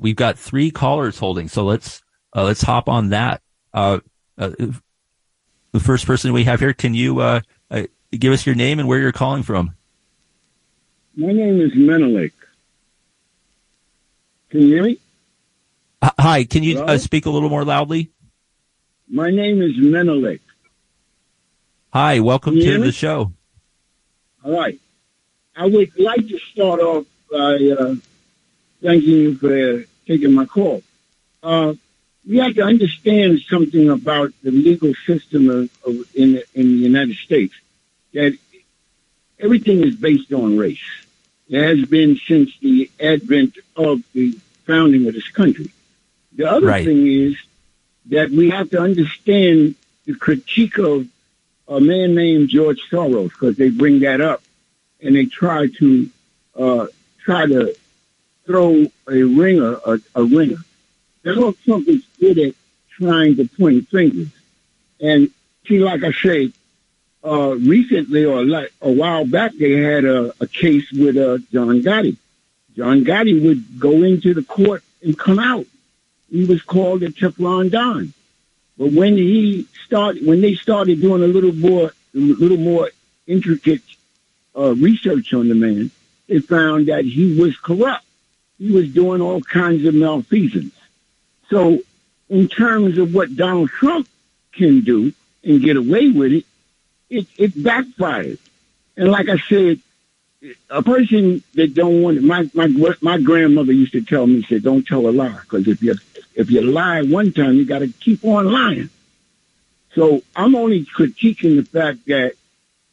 we've got three callers holding, so let's uh, let's hop on that. Uh, uh, the first person we have here, can you uh, uh, give us your name and where you're calling from? My name is Menelik. Can you hear me? Hi, can you uh, speak a little more loudly? My name is Menelik. Hi, welcome to the show. All right. I would like to start off by uh, thanking you for taking my call. Uh, we have to understand something about the legal system of, of, in, in the United States, that everything is based on race. It has been since the advent of the founding of this country. The other right. thing is that we have to understand the critique of a man named George Soros because they bring that up and they try to uh, try to throw a ringer, a, a ringer. Donald Trump is good at trying to point fingers. And see, like I say, uh, recently or like a while back, they had a, a case with uh, John Gotti. John Gotti would go into the court and come out. He was called a Teflon Don. But when he started, when they started doing a little more, little more intricate uh, research on the man, they found that he was corrupt. He was doing all kinds of malfeasance. So, in terms of what Donald Trump can do and get away with it, it, it backfired. And like I said, a person that don't want my my my grandmother used to tell me, said, "Don't tell a lie, because if you if you lie one time, you got to keep on lying." So I'm only critiquing the fact that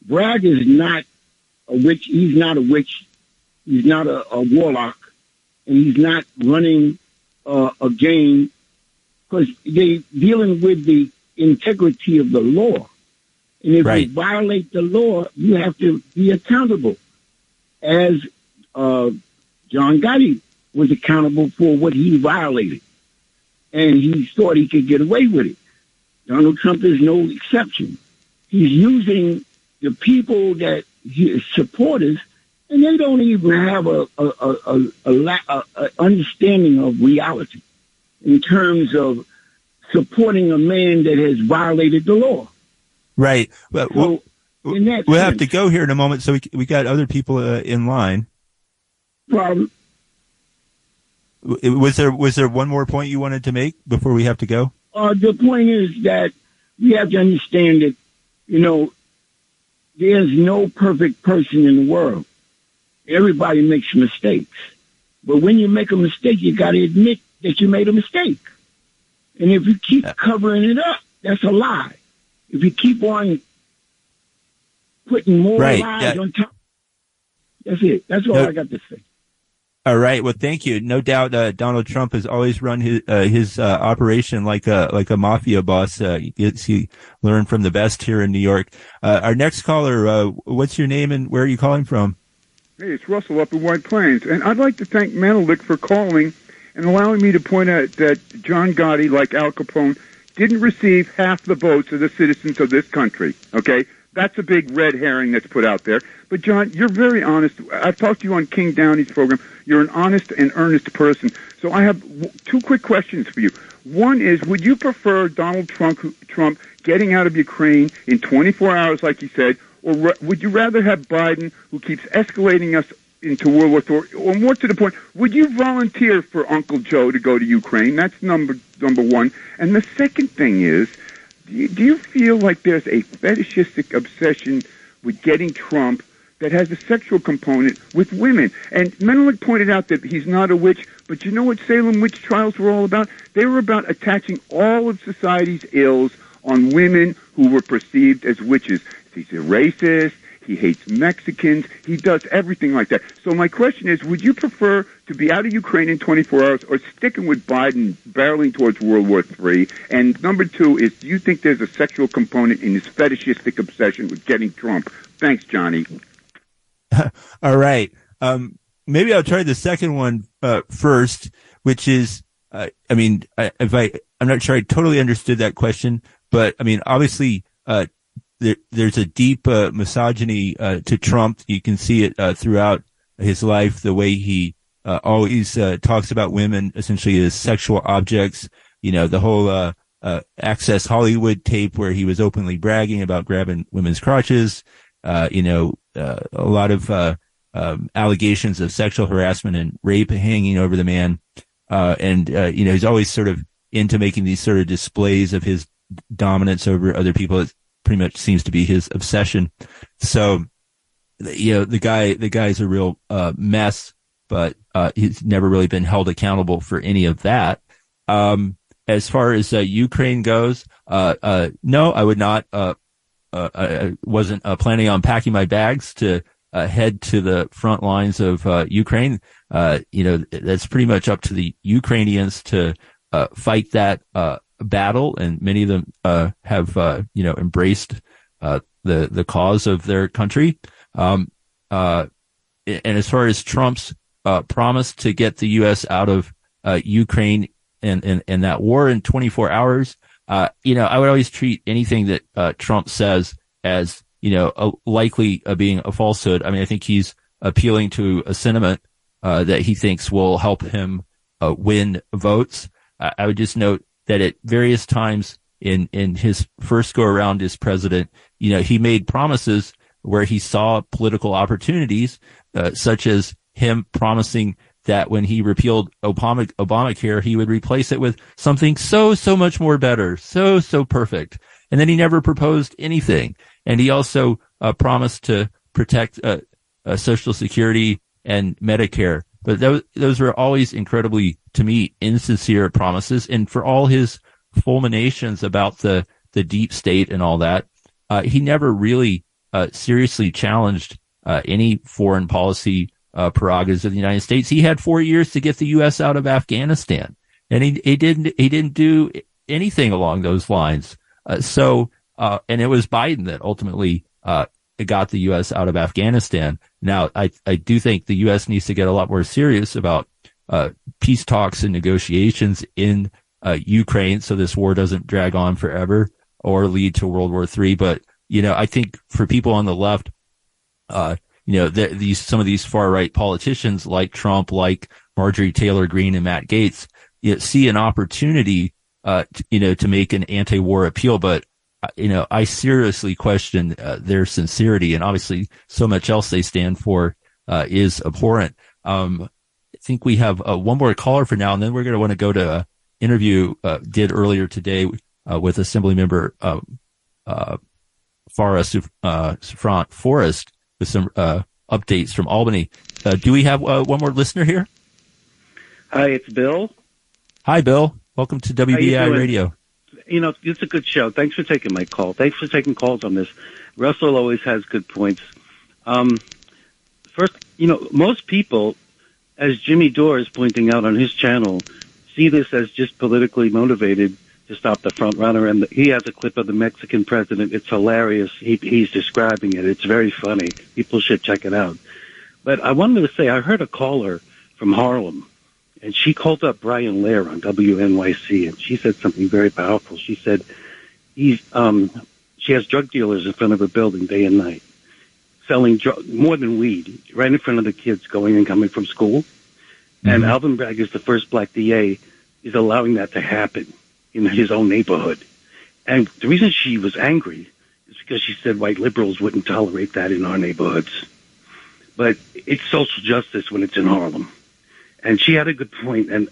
Bragg is not a witch. He's not a witch. He's not a, a warlock, and he's not running uh, a game because they're dealing with the integrity of the law. And if right. you violate the law, you have to be accountable. As uh, John Gotti was accountable for what he violated, and he thought he could get away with it. Donald Trump is no exception. He's using the people that his supporters, and they don't even have a, a, a, a, a, a understanding of reality in terms of supporting a man that has violated the law. Right. Well, so, we'll, we'll sense, have to go here in a moment. So we we got other people uh, in line. Problem. Was there was there one more point you wanted to make before we have to go? Uh, the point is that we have to understand that you know there's no perfect person in the world. Everybody makes mistakes. But when you make a mistake, you got to admit that you made a mistake. And if you keep covering it up, that's a lie. If you keep on putting more right. lies yeah. on top, that's it. That's all no. I got to say. All right. Well, thank you. No doubt, uh, Donald Trump has always run his uh, his uh, operation like a like a mafia boss. Uh, he, he learned from the best here in New York. Uh, our next caller, uh, what's your name and where are you calling from? Hey, it's Russell up in White Plains, and I'd like to thank Menelik for calling and allowing me to point out that John Gotti, like Al Capone, didn't receive half the votes of the citizens of this country. Okay, that's a big red herring that's put out there. But John, you're very honest. I've talked to you on King Downey's program. You're an honest and earnest person. So I have two quick questions for you. One is, would you prefer Donald Trump, Trump getting out of Ukraine in 24 hours, like you said, or would you rather have Biden, who keeps escalating us into World War III, or more to the point, would you volunteer for Uncle Joe to go to Ukraine? That's number number one. And the second thing is, do you, do you feel like there's a fetishistic obsession with getting Trump that has a sexual component with women? And Menelik pointed out that he's not a witch, but you know what Salem witch trials were all about? They were about attaching all of society's ills on women who were perceived as witches. He's a racist. He hates Mexicans. He does everything like that. So my question is, would you prefer to be out of Ukraine in 24 hours or sticking with Biden barreling towards World War III? And number two is, do you think there's a sexual component in his fetishistic obsession with getting Trump? Thanks, Johnny. All right. Um, maybe I'll try the second one uh, first, which is, uh, I mean, I, if I, I'm not sure I totally understood that question, but I mean, obviously, uh, there, there's a deep uh, misogyny uh, to Trump. You can see it uh, throughout his life, the way he uh, always uh, talks about women essentially as sexual objects. You know, the whole uh, Access Hollywood tape where he was openly bragging about grabbing women's crotches. You know, a lot of um, allegations of sexual harassment and rape hanging over the man. and you know, he's always sort of into making these sort of displays of his dominance over other people. It pretty much seems to be his obsession. So, you know, the guy, the guy's a real mess but uh, he's never really been held accountable for any of that. Um, as far as uh, Ukraine goes, uh, uh no, I would not. Uh, uh, I wasn't planning on packing my bags to head to the front lines of Ukraine. you know, that's pretty much up to the Ukrainians to fight that battle, and many of them have you know embraced the the cause of their country. Um, and as far as Trump's uh, promised to get the U.S. out of uh, Ukraine and, and, and that war in 24 hours. Uh, you know, I would always treat anything that uh, Trump says as, you know, a, likely uh, being a falsehood. I mean, I think he's appealing to a sentiment uh, that he thinks will help him win votes. I would just note that at various times in, in his first go around as president, you know, he made promises where he saw political opportunities, such as him promising that when he repealed Obama, Obamacare, he would replace it with something so, so much more better, so, so perfect. And then he never proposed anything. And he also uh, promised to protect uh, uh, Social Security and Medicare. But those, those were always incredibly, to me, insincere promises. And for all his fulminations about the, the deep state and all that, uh, he never really uh, seriously challenged uh, any foreign policy uh, prerogatives of the United States. He had four years to get the U.S. out of Afghanistan, and he, he didn't he didn't do anything along those lines. Uh, so, uh, and it was Biden that ultimately got the U.S. out of Afghanistan. Now, I I do think the U.S. needs to get a lot more serious about uh, peace talks and negotiations in uh, Ukraine, so this war doesn't drag on forever or lead to World War III. But you know, I think for people on the left, uh, you know, the, these, some of these far right politicians like Trump, like Marjorie Taylor Greene and Matt Gaetz, you know, see an opportunity, uh, to, you know, to make an anti-war appeal. But, you know, I seriously question uh, their sincerity and obviously so much else they stand for, uh, is abhorrent. Um, I think we have uh, one more caller for now, and then we're going to want to go to an interview, uh, did earlier today, with Assembly member, um, uh, Phara Souffrant Forrest with some uh, updates from Albany. Uh, do we have uh, one more listener here? Hi, it's Bill. Hi, Bill. Welcome to WBAI Radio. You know, it's a good show. Thanks for taking my call. Thanks for taking calls on this. Russell always has good points. Um, first, you know, most people, as Jimmy Dore is pointing out on his channel, see this as just politically motivated to stop the front runner. And he has a clip of the Mexican president. It's hilarious. He, he's describing it. It's very funny. People should check it out. But I wanted to say, I heard a caller from Harlem, and she called up Brian Lehrer on WNYC, and she said something very powerful. She said, he's, um, she has drug dealers in front of her building day and night, selling dr- more than weed, right in front of the kids going and coming from school. Mm-hmm. And Alvin Bragg is the first black DA is allowing that to happen in his own neighborhood. And the reason she was angry is because she said white liberals wouldn't tolerate that in our neighborhoods. But it's social justice when it's in Harlem. And she had a good point. And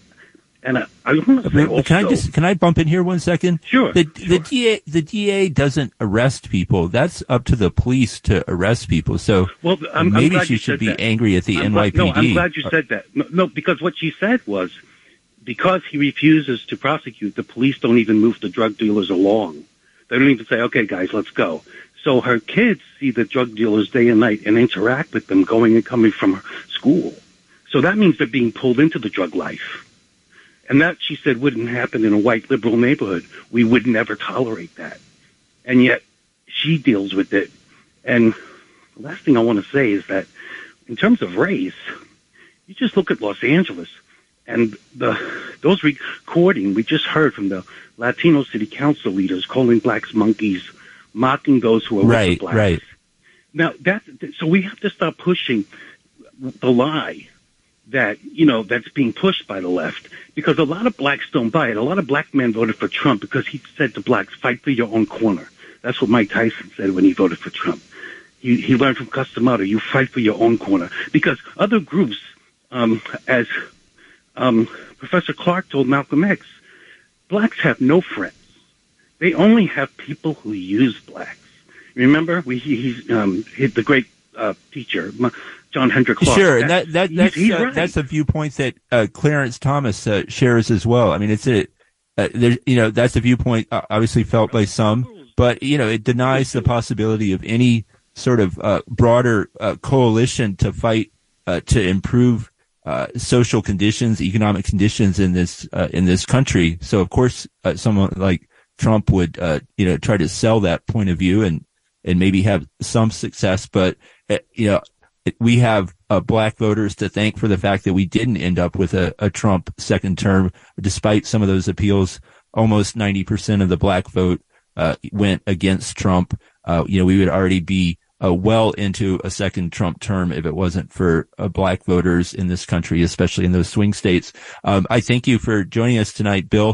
and I, I want to say also, can I just can I bump in here one second? Sure. The sure. the DA the DA doesn't arrest people. That's up to the police to arrest people. So well, I'm, maybe I'm she should be that. angry at the I'm NYPD. Glad, no, I'm glad you said that. No, no, because what she said was because he refuses to prosecute, the police don't even move the drug dealers along. They don't even say, okay, guys, let's go. So her kids see the drug dealers day and night and interact with them going and coming from school. So that means they're being pulled into the drug life. And that, she said, wouldn't happen in a white liberal neighborhood. We would never tolerate that. And yet she deals with it. And the last thing I want to say is that in terms of race, you just look at Los Angeles and the those recording we just heard from the Latino city council leaders calling blacks monkeys, mocking those who are right, blacks. Right. Now that so we have to stop pushing the lie that, you know, that's being pushed by the left because a lot of blacks don't buy it. A lot of black men voted for Trump because he said to blacks, fight for your own corner. That's what Mike Tyson said when he voted for Trump. He, he learned from Cus D'Amato, you fight for your own corner because other groups, um, as, um, Professor Clarke told Malcolm X, blacks have no friends. They only have people who use blacks. Remember, we, he, he's, um, he, the great, uh, teacher, John Henrik Clarke. Sure, and that, that that's he's, he's uh, right. that's a viewpoint that uh, Clarence Thomas uh, shares as well. I mean, it's a uh, there's you know that's a viewpoint uh, obviously felt by some, but you know it denies the possibility of any sort of uh, broader uh, coalition to fight uh, to improve uh, social conditions, economic conditions in this uh, in this country. So of course, uh, someone like Trump would uh, you know try to sell that point of view and and maybe have some success, but uh, you know we have uh, black voters to thank for the fact that we didn't end up with a, a Trump second term, despite some of those appeals. Almost 90% of the black vote uh, went against Trump. Uh, you know, we would already be uh, well into a second Trump term if it wasn't for uh, black voters in this country, especially in those swing states. Um, I thank you for joining us tonight, Bill.